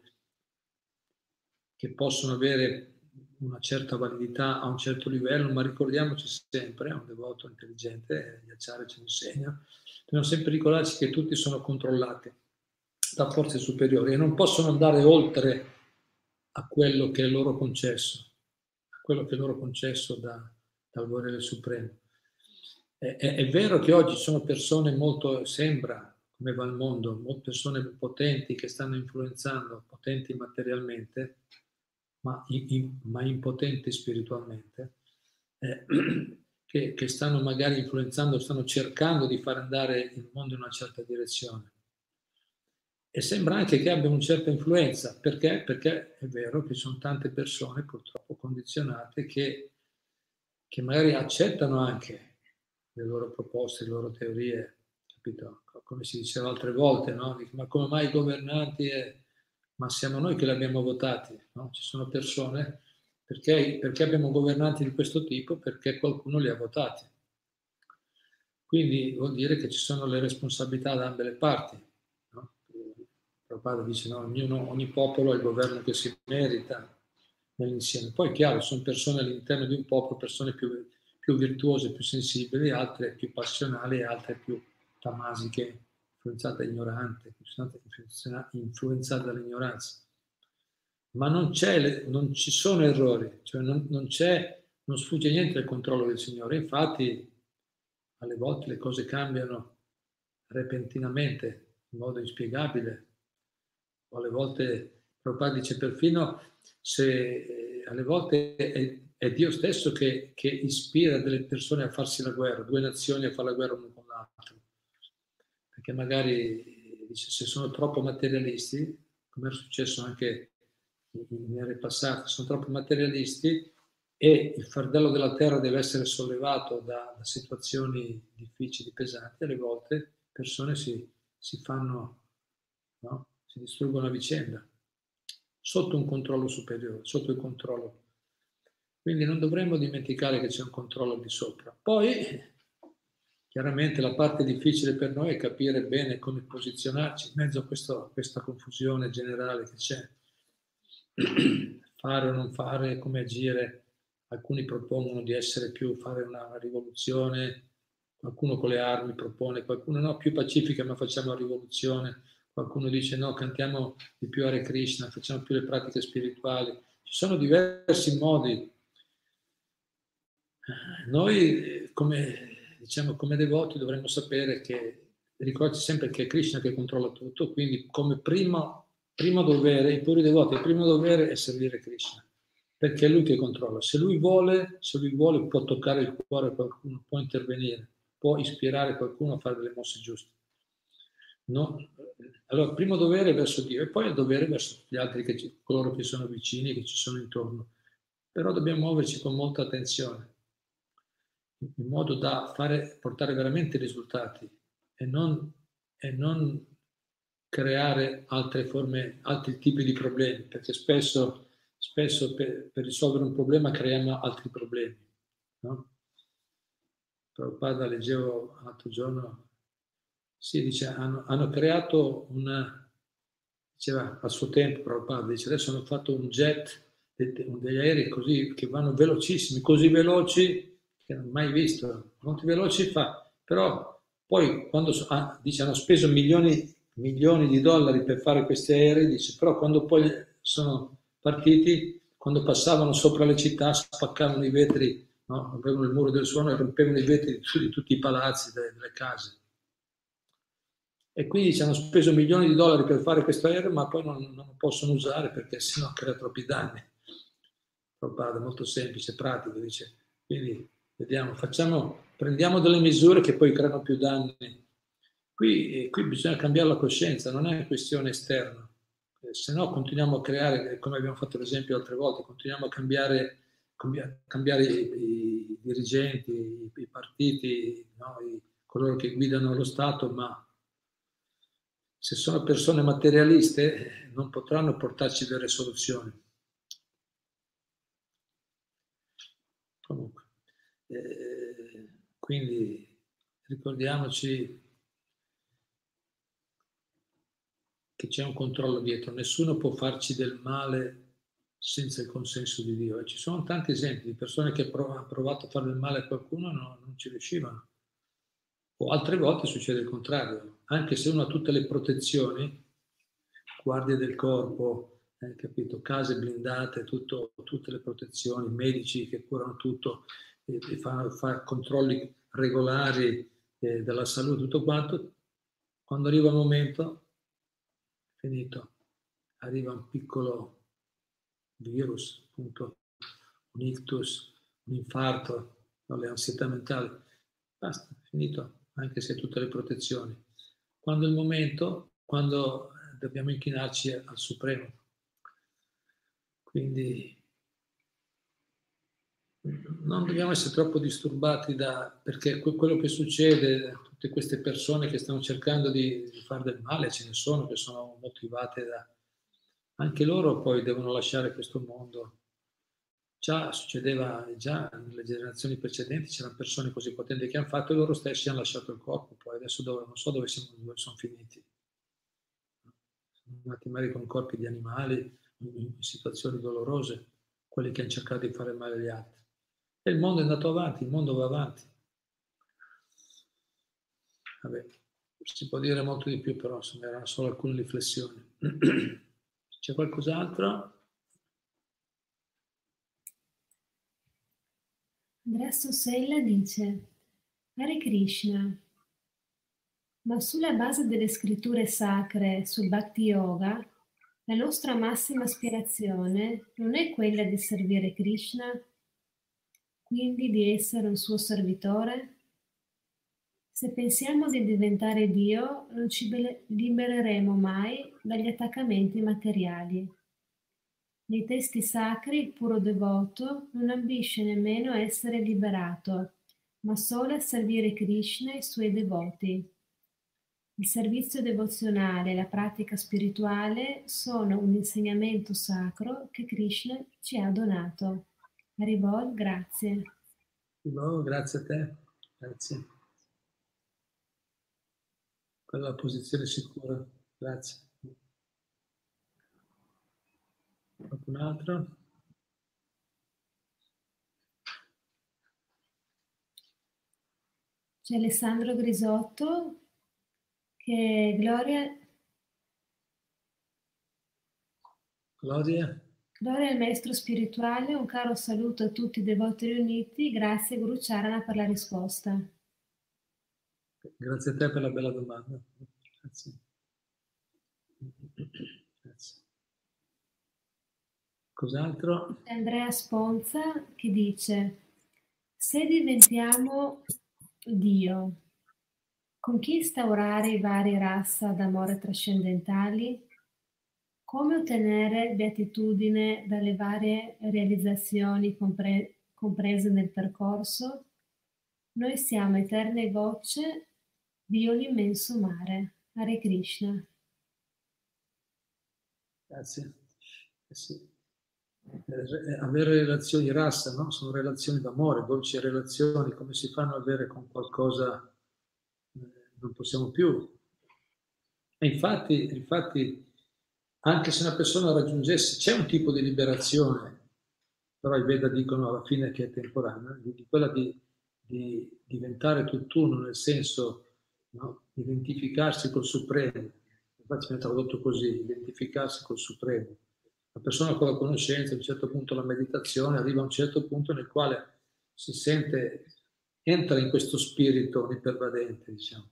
che possono avere una certa validità a un certo livello, ma ricordiamoci sempre, è un devoto intelligente, gli acciari ci insegna, dobbiamo sempre ricordarci che tutti sono controllati da forze superiori e non possono andare oltre a quello che è loro concesso, a quello che è loro concesso da, dal volere supremo. È, è, è, vero che oggi sono persone molto, sembra, come va il mondo, persone potenti che stanno influenzando, potenti materialmente, ma, in, ma impotenti spiritualmente, eh, che, che, stanno magari influenzando, stanno cercando di far andare il mondo in una certa direzione. E sembra anche che abbia una certa influenza, perché? Perché è vero che ci sono tante persone purtroppo condizionate che, che magari accettano anche le loro proposte, le loro teorie, capito? come si diceva altre volte, no? ma come mai i governanti, è... ma siamo noi che li abbiamo votati, no? ci sono persone, perché, perché abbiamo governanti di questo tipo? Perché qualcuno li ha votati. Quindi vuol dire che ci sono le responsabilità da ambe le parti. No? Prabhupada dice no, ognuno, ogni popolo ha il governo che si merita nell'insieme. Poi è chiaro, sono persone all'interno di un popolo, persone più, più virtuose, più sensibili, altre più passionali altre più tamasiche, influenzata ignorante, influenzata dall'ignoranza. Ma non, non ci sono errori, cioè non, non, non sfugge niente al controllo del Signore. Infatti, alle volte le cose cambiano repentinamente, in modo inspiegabile, o alle volte, Prabhupada dice perfino se eh, alle volte è, è Dio stesso che, che, ispira delle persone a farsi la guerra, due nazioni a fare la guerra l'uno con l'altro perché magari se sono troppo materialisti, come è successo anche in ere passate, sono troppo materialisti e il fardello della terra deve essere sollevato da, da situazioni difficili, pesanti, alle volte persone si, si fanno, no? si distruggono a vicenda, sotto un controllo superiore, sotto il controllo. Quindi non dovremmo dimenticare che c'è un controllo di sopra. Poi, chiaramente, la parte difficile per noi è capire bene come posizionarci in mezzo a questo, questa confusione generale che c'è. fare o non fare, come agire alcuni propongono di essere più, fare una rivoluzione, qualcuno con le armi propone, qualcuno no, più pacifica ma facciamo la rivoluzione, qualcuno dice no, cantiamo di più Hare Krishna, facciamo più le pratiche spirituali. Ci sono diversi modi. Noi come, diciamo, come devoti dovremmo sapere che, ricordi sempre che è Krishna che controlla tutto, quindi come primo, primo dovere, i puri devoti, il primo dovere è servire Krishna perché è lui che controlla. Se lui vuole, se lui vuole può toccare il cuore a qualcuno, può intervenire, può ispirare qualcuno a fare delle mosse giuste. No? Allora, il primo dovere è verso Dio e poi il dovere verso gli altri, che ci, coloro che sono vicini, che ci sono intorno. Però dobbiamo muoverci con molta attenzione, in modo da fare, portare veramente risultati e non, e non creare altre forme, altri tipi di problemi, perché spesso spesso per, per risolvere un problema creiamo altri problemi. No? Prabhupada leggevo l'altro giorno, sì, dice, hanno, hanno creato una, diceva a suo tempo Prabhupada, dice adesso hanno fatto un jet, degli aerei così, che vanno velocissimi, così veloci che non ho mai visto, molto veloci fa, però poi quando ah, dice, hanno speso milioni, milioni di dollari per fare questi aerei, dice, però quando poi sono partiti, quando passavano sopra le città, spaccavano i vetri, no? rompevano il muro del suono e rompevano i vetri di tutti i palazzi, delle, delle case. E quindi ci hanno speso milioni di dollari per fare questo aereo, ma poi non, non lo possono usare perché sennò crea troppi danni. Proprio molto semplice, pratico, dice. Quindi vediamo, facciamo, prendiamo delle misure che poi creano più danni. Qui, qui bisogna cambiare la coscienza, non è questione esterna se no continuiamo a creare, come abbiamo fatto l'esempio altre volte, continuiamo a cambiare, cambiare i, i, dirigenti, i, i partiti, no? I, coloro che guidano lo Stato, ma se sono persone materialiste non potranno portarci delle soluzioni. Comunque, quindi ricordiamoci che c'è un controllo dietro, nessuno può farci del male senza il consenso di Dio. E ci sono tanti esempi di persone che hanno provato a fare del male a qualcuno e no, non ci riuscivano. O altre volte succede il contrario, anche se uno ha tutte le protezioni, guardie del corpo, eh, capito, case blindate, tutto, tutte le protezioni, medici che curano tutto, e, fanno, fanno controlli regolari eh, della salute, tutto quanto, quando arriva il momento finito, arriva un piccolo virus, appunto un ictus, un infarto, le ansietà mentali, basta, finito, anche se tutte le protezioni. Quando è il momento, quando dobbiamo inchinarci al Supremo. Quindi non dobbiamo essere troppo disturbati da, perché quello che succede, tutte queste persone che stanno cercando di, di fare del male, ce ne sono che sono motivate da... Anche loro poi devono lasciare questo mondo. Già succedeva, già nelle generazioni precedenti c'erano persone così potenti che hanno fatto e loro stessi hanno lasciato il corpo, poi adesso dove, non so dove, siamo, dove sono finiti. Sono andati magari con corpi di animali in situazioni dolorose, quelli che hanno cercato di fare male agli altri. E il mondo è andato avanti, il mondo va avanti. Vabbè, si può dire molto di più, però insomma, erano solo alcune riflessioni. C'è qualcos'altro? Andrea Sossella dice Hare Krishna, ma sulla base delle scritture sacre sul Bhakti Yoga, la nostra massima aspirazione non è quella di servire Krishna quindi di essere un suo servitore? Se pensiamo di diventare Dio, non ci libereremo mai dagli attaccamenti materiali. Nei testi sacri il puro devoto non ambisce nemmeno essere liberato, ma solo a servire Krishna e i suoi devoti. Il servizio devozionale e la pratica spirituale sono un insegnamento sacro che Krishna ci ha donato. Haribol, grazie. Haribol, grazie a te. Grazie. Quella la posizione sicura. Grazie. Qualcun altro? C'è Alessandro Grisotto che Gloria... Gloria? Gloria al maestro spirituale, un caro saluto a tutti i devoti riuniti, grazie Guru Charana per la risposta. Grazie a te per la bella domanda. Grazie. Grazie. Cos'altro? Andrea Sponza che dice, se diventiamo Dio, con chi instaurare i vari rassa d'amore trascendentali? Come ottenere beatitudine dalle varie realizzazioni compre- comprese nel percorso? Noi siamo eterne gocce di un immenso mare. Hare Krishna. Grazie. Eh sì. Eh, avere relazioni rassa, no? Sono relazioni d'amore, dolci relazioni, come si fanno ad avere con qualcosa eh, non possiamo più. E infatti, infatti, anche se una persona raggiungesse, c'è un tipo di liberazione, però i Veda dicono alla fine che è temporanea, di quella di, di diventare tutt'uno, nel senso no? identificarsi col Supremo. Infatti viene tradotto così, identificarsi col Supremo la persona con la conoscenza, a un certo punto la meditazione, arriva a un certo punto nel quale si sente, entra in questo spirito onnipervadente, diciamo.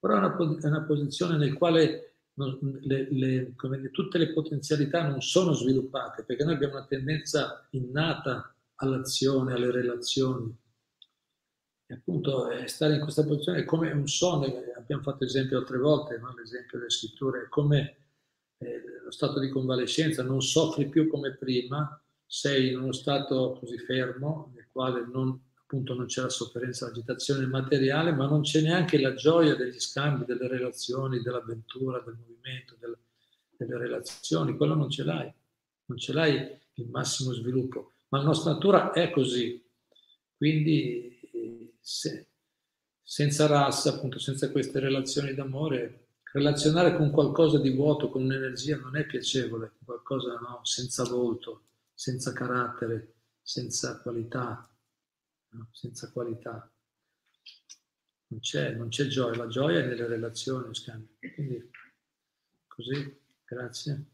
Però è una, è una posizione nel quale le, le, dire, tutte le potenzialità non sono sviluppate, perché noi abbiamo una tendenza innata all'azione, alle relazioni. E appunto eh, stare in questa posizione è come un sonno, abbiamo fatto esempio altre volte, no? l'esempio delle scritture, è come eh, lo stato di convalescenza, non soffri più come prima, sei in uno stato così fermo nel quale non, appunto non c'è la sofferenza, l'agitazione materiale, ma non c'è neanche la gioia degli scambi, delle relazioni, dell'avventura, del movimento, del, delle relazioni, quello non ce l'hai, non ce l'hai il massimo sviluppo, ma la nostra natura è così, quindi se, senza razza, appunto senza queste relazioni d'amore, relazionare con qualcosa di vuoto, con un'energia, non è piacevole, qualcosa no, senza volto, senza carattere, senza qualità, no, senza qualità. Non c'è, non c'è gioia, la gioia è nelle relazioni, scambio. Quindi, così, grazie.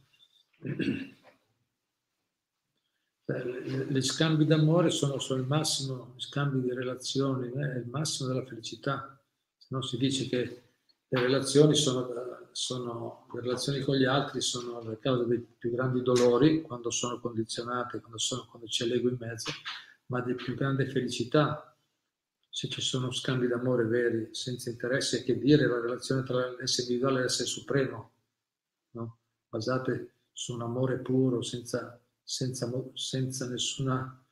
Gli scambi d'amore sono, sono il massimo, gli scambi di relazioni, eh, il massimo della felicità. Se no si dice che le relazioni, sono, sono, le relazioni con gli altri sono la causa dei più grandi dolori quando sono condizionate, quando, sono, quando c'è l'ego in mezzo, ma di più grande felicità se ci sono scambi d'amore veri, senza interesse, che dire la relazione tra l'essere individuale e l'essere supremo, no? basate su un amore puro, senza, senza, senza nessuna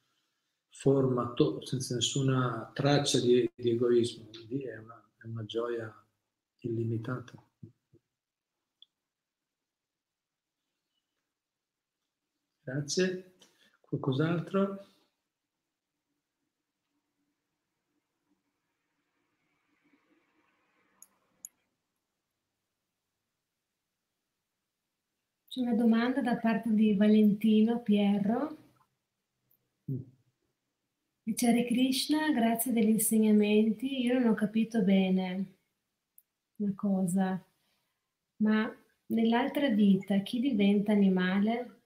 forma, senza nessuna traccia di, di egoismo. Quindi è una, è una gioia illimitata. Grazie. Qualcos'altro? C'è una domanda da parte di Valentino Pierro. Dice Hare Krishna, grazie degli insegnamenti, io non ho capito bene una cosa, ma nell'altra vita chi diventa animale?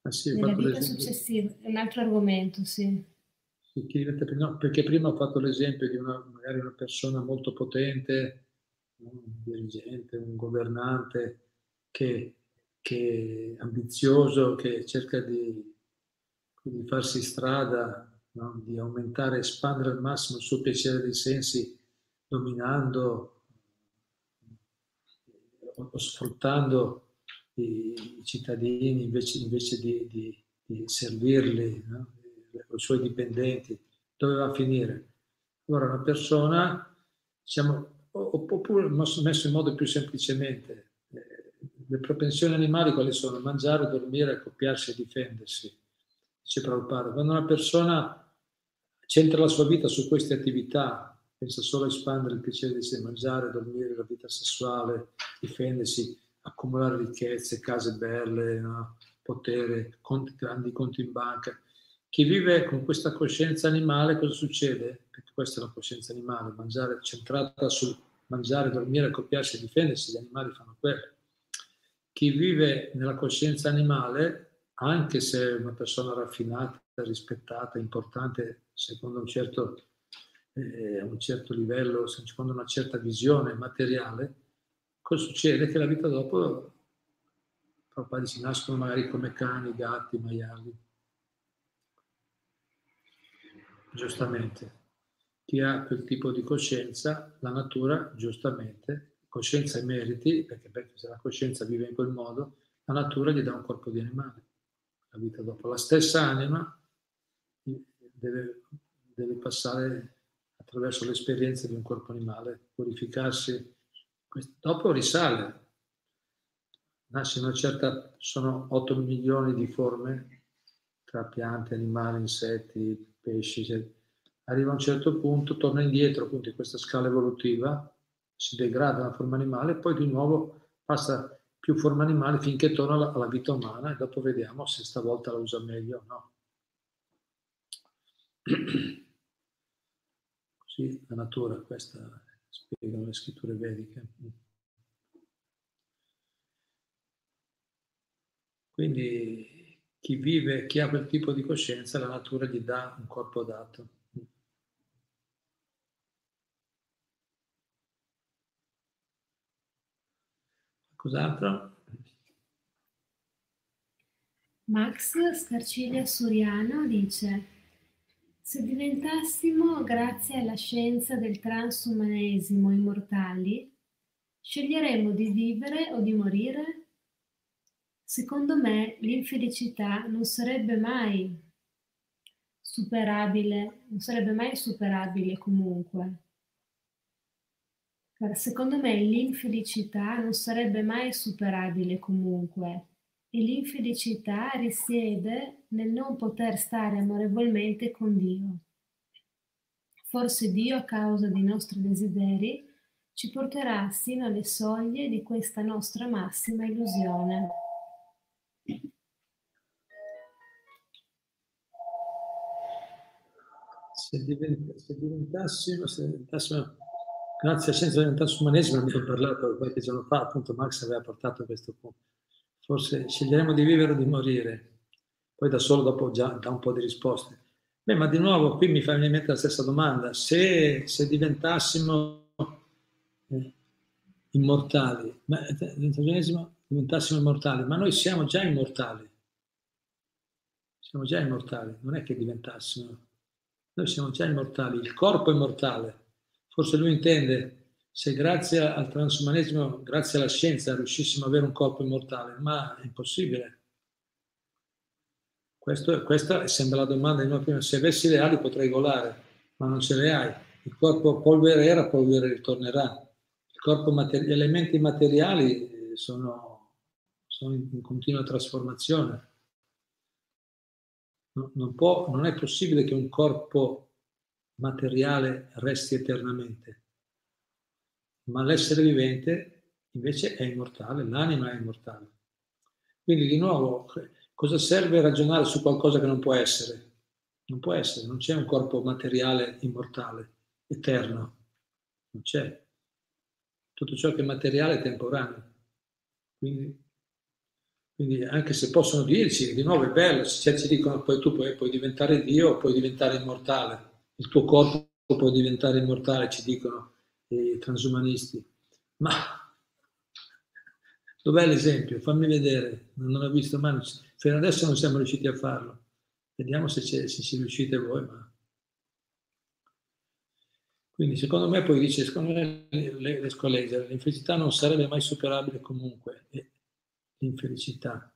Ah, sì, Nella vita successiva, è un altro argomento, sì. sì diventa, no, perché prima ho fatto l'esempio di una, magari una persona molto potente, un dirigente, un governante che, che è ambizioso, che cerca di, di farsi strada, no? di aumentare, espandere al massimo il suo piacere dei sensi dominando o sfruttando i, i cittadini invece, invece di, di, di, servirli, no? i suoi dipendenti, dove va a finire? Allora una persona, diciamo, oppure messo in modo più semplicemente, eh, le propensioni animali quali sono? Mangiare, dormire, accoppiarsi e difendersi. Dice Prabhupada, quando una persona centra la sua vita su queste attività, pensa solo a espandere il piacere di mangiare, dormire, la vita sessuale, difendersi, accumulare ricchezze, case belle, no? potere, conti, grandi conti in banca. Chi vive con questa coscienza animale, cosa succede? Perché questa è la coscienza animale, mangiare, centrata sul mangiare, dormire, accoppiarsi e difendersi, gli animali fanno quello. Chi vive nella coscienza animale, anche se è una persona raffinata, rispettata, importante, secondo un certo, eh, un certo livello, secondo una certa visione materiale, cosa succede? Che la vita dopo papà si nascono magari come cani, gatti, maiali. Giustamente. Chi ha quel tipo di coscienza, la natura, giustamente, coscienza e meriti, perché, perché se la coscienza vive in quel modo, la natura gli dà un corpo di animale. La vita dopo. La stessa anima deve, deve passare attraverso l'esperienza di un corpo animale, purificarsi. Dopo risale. Nasce una certa, sono 8 milioni di forme tra piante, animali, insetti, pesci. Arriva a un certo punto, torna indietro in questa scala evolutiva, si degrada la forma animale e poi di nuovo passa più forma animale finché torna alla, alla vita umana e dopo vediamo se stavolta la usa meglio o no. Così la natura, questa spiegano le scritture vediche. Quindi chi vive, chi ha quel tipo di coscienza, la natura gli dà un corpo dato. Cos'altro? Max Scarciglia Suriano dice se diventassimo, grazie alla scienza del transumanesimo, immortali, sceglieremmo di vivere o di morire? Secondo me l'infelicità non sarebbe mai superabile, non sarebbe mai superabile comunque. Secondo me l'infelicità non sarebbe mai superabile comunque e l'infelicità risiede nel non poter stare amorevolmente con Dio. Forse Dio, a causa dei nostri desideri, ci porterà sino alle soglie di questa nostra massima illusione. Se, divent- se diventassimo, se diventassimo, grazie a Scienza del Transumanesimo, ne ho parlato qualche giorno fa, appunto Max aveva portato questo punto forse sceglieremo di vivere o di morire. Poi da solo dopo già dà un po' di risposte. Beh, ma di nuovo qui mi fa in mente la stessa domanda. Se, se diventassimo eh, immortali, ma, eh, diventassimo immortali, ma noi siamo già immortali. Siamo già immortali, non è che diventassimo. Noi siamo già immortali, il corpo è immortale. Forse lui intende se grazie al transumanesimo, grazie alla scienza, riuscissimo ad avere un corpo immortale, ma è impossibile. Questo, questa sembra la domanda di noi prima. Se avessi le ali potrei volare, ma non ce le hai. Il corpo polvere era, polvere ritornerà. Materi- gli elementi materiali eh, sono, sono in, continua trasformazione. No, non, può, non è possibile che un corpo materiale resti eternamente ma l'essere vivente invece è immortale, l'anima è immortale. Quindi di nuovo, cosa serve ragionare su qualcosa che non può essere? Non può essere, non c'è un corpo materiale immortale, eterno, non c'è. Tutto ciò che è materiale è temporaneo. Quindi, quindi anche se possono dirci, di nuovo è bello, se ci dicono poi tu puoi, puoi diventare Dio, puoi diventare immortale, il tuo corpo può diventare immortale, ci dicono i transumanisti. Ma dov'è l'esempio? Fammi vedere, non ho visto mai, fino adesso non siamo riusciti a farlo. Vediamo se, ci riuscite voi. Ma... Quindi secondo me poi dice, secondo me le, le scolegge, l'infelicità non sarebbe mai superabile comunque. E l'infelicità.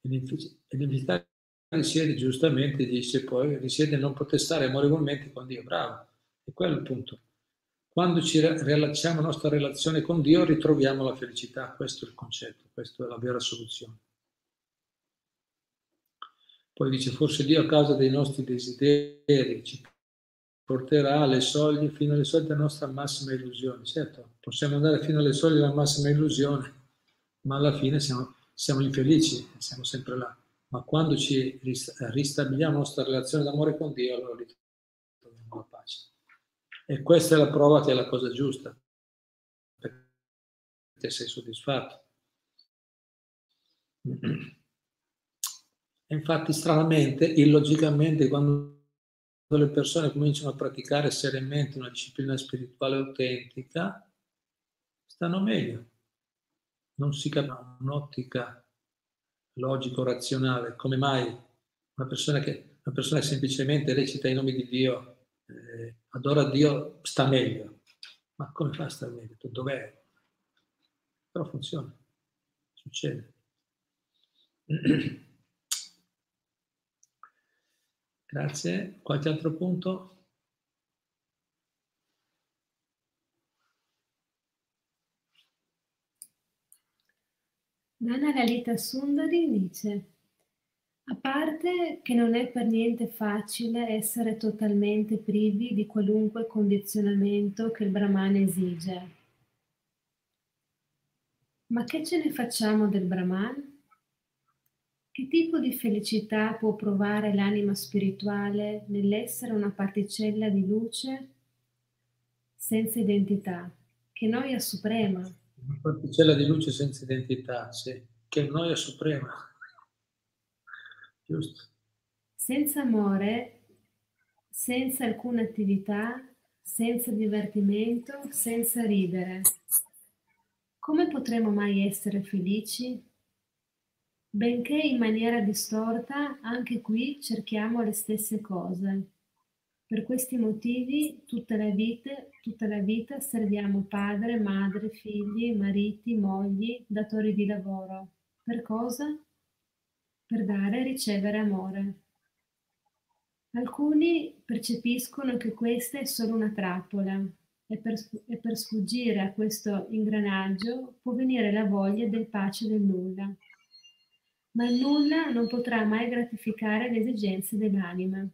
E l'infelicità risiede giustamente, dice poi, risiede non poter stare amorevolmente con Dio. Bravo, è quello il punto. Quando ci riallacciamo alla nostra relazione con Dio ritroviamo la felicità, questo è il concetto, questa è la vera soluzione. Poi dice, forse Dio a causa dei nostri desideri ci porterà alle soglie, fino alle soglie della nostra massima illusione. Certo, possiamo andare fino alle soglie della massima illusione, ma alla fine siamo, siamo infelici, siamo sempre là. Ma quando ci ristabiliamo la nostra relazione d'amore con Dio, allora ritroviamo la pace. E questa è la prova che è la cosa giusta, perché sei soddisfatto. E infatti, stranamente, illogicamente, quando le persone cominciano a praticare seriamente una disciplina spirituale autentica, stanno meglio. Non si capisce un'ottica logico-razionale. Come mai una persona che, una persona semplicemente recita i nomi di Dio, eh, adora Dio, sta meglio? Ma come fa a stare meglio? Dov'è? Però funziona, succede. Grazie. Qualche altro punto? Dana Lalita Sundari dice, a parte che non è per niente facile essere totalmente privi di qualunque condizionamento che il Brahman esige, ma che ce ne facciamo del Brahman? Che tipo di felicità può provare l'anima spirituale nell'essere una particella di luce senza identità? Che noia suprema! Una particella di luce senza identità, sì. Che noia suprema. Giusto. Senza amore, senza alcuna attività, senza divertimento, senza ridere. Come potremo mai essere felici? Benché in maniera distorta, anche qui cerchiamo le stesse cose. Per questi motivi tutta la vita, tutta la vita serviamo padre, madre, figli, mariti, mogli, datori di lavoro. Per cosa? Per dare e ricevere amore. Alcuni percepiscono che questa è solo una trappola e per, e per sfuggire a questo ingranaggio può venire la voglia del pace del nulla ma il nulla non potrà mai gratificare le esigenze dell'anima.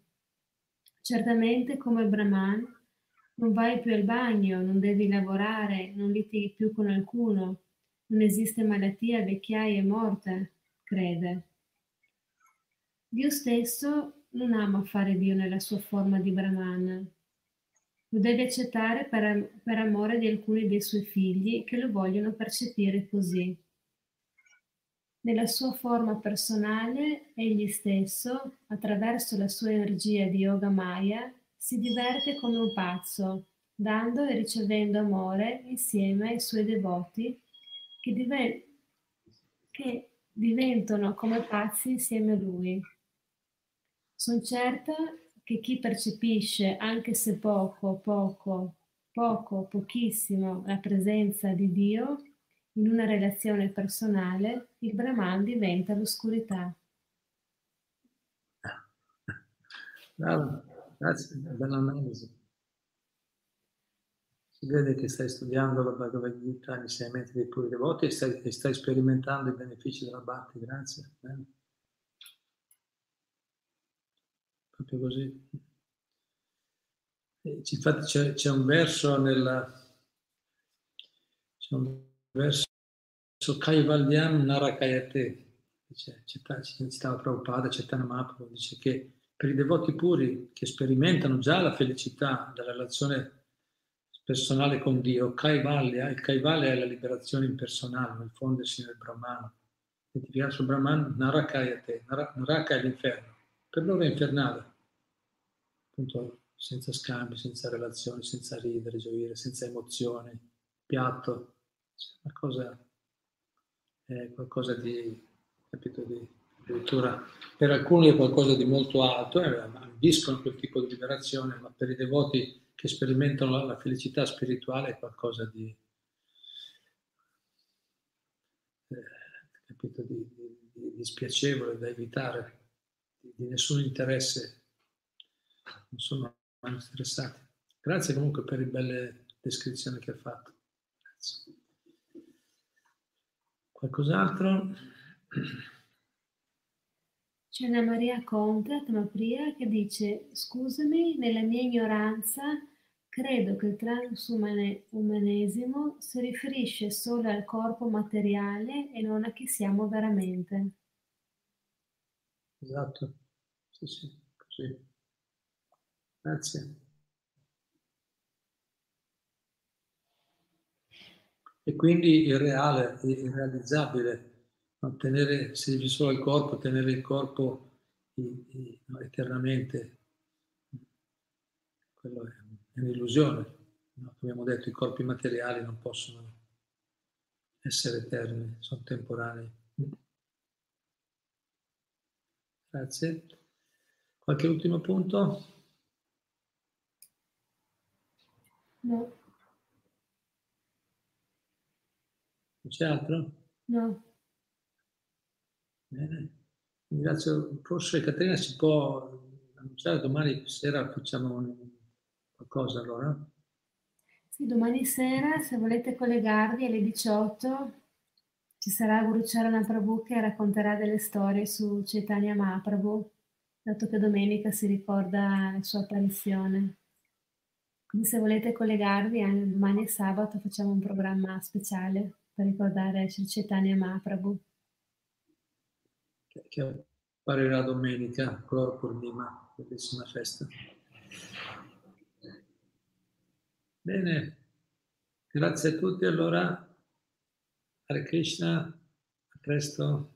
Certamente come Brahman non vai più al bagno, non devi lavorare, non litighi più con alcuno, non esiste malattia, vecchiaia e morte, crede. Dio stesso non ama fare Dio nella sua forma di Brahman. Lo deve accettare per, per amore di alcuni dei suoi figli che lo vogliono percepire così. Nella sua forma personale, egli stesso, attraverso la sua energia di Yoga Maya, si diverte come un pazzo, dando e ricevendo amore insieme ai suoi devoti che, diven- che diventano come pazzi insieme a lui. Sono certa che chi percepisce, anche se poco, poco, poco, pochissimo, la presenza di Dio, in una relazione personale, il Brahman diventa l'oscurità. Bravo, grazie, bella analisi. Si vede che stai studiando la Bhagavad Gita, l'insegnamento dei puri devoti e stai, e stai sperimentando i benefici della Bhakti, grazie. Bene. Proprio così. E, infatti c'è, c'è un verso nella... C'è un verso Kaivalyam Narakayate, dice, citava Prabhupada, Chaitanya Mahaprabhu, dice che per i devoti puri che sperimentano già la felicità della relazione personale con Dio, Kaivalya, il Kaivalya è la liberazione impersonale, il fondersi nel Brahman, identificato sul Brahman, Narakayate, Naraka è l'inferno, per loro è infernale, appunto senza scambi, senza relazioni, senza ridere, gioire, senza emozioni, piatto, una cosa, è qualcosa di, capito, di addirittura per alcuni è qualcosa di molto alto, eh, ambiscono quel tipo di liberazione, ma per i devoti che sperimentano la, felicità spirituale è qualcosa di, eh, capito, di, di, di spiacevole da evitare, di, nessun interesse, non sono interessati. Grazie comunque per le belle descrizioni che ha fatto. Grazie. Qualcos'altro? C'è una Maria Conte, Tamapriya, che dice scusami, nella mia ignoranza credo che il transumanesimo si riferisce solo al corpo materiale e non a chi siamo veramente. Esatto, sì, sì, così. Grazie. E quindi il reale, il realizzabile tenere, se dici solo il corpo, tenere il corpo eternamente, quello è, un'illusione. Abbiamo detto i corpi materiali non possono essere eterni, sono temporanei. Grazie. Qualche ultimo punto? No. C'è altro? No. Bene, ringrazio. Forse Caterina si può annunciare domani sera facciamo qualcosa allora? Sì, domani sera se volete collegarvi alle 18 ci sarà Guru Charana Prabhu che racconterà delle storie su Chaitanya Mahaprabhu, dato che domenica si ricorda la sua apparizione. Quindi se volete collegarvi, domani è sabato facciamo un programma speciale per ricordare Sri Chaitanya Mahaprabhu che apparirà domenica, Cloro Purnima, bellissima festa. Bene, grazie a tutti allora. Hare Krishna, a presto.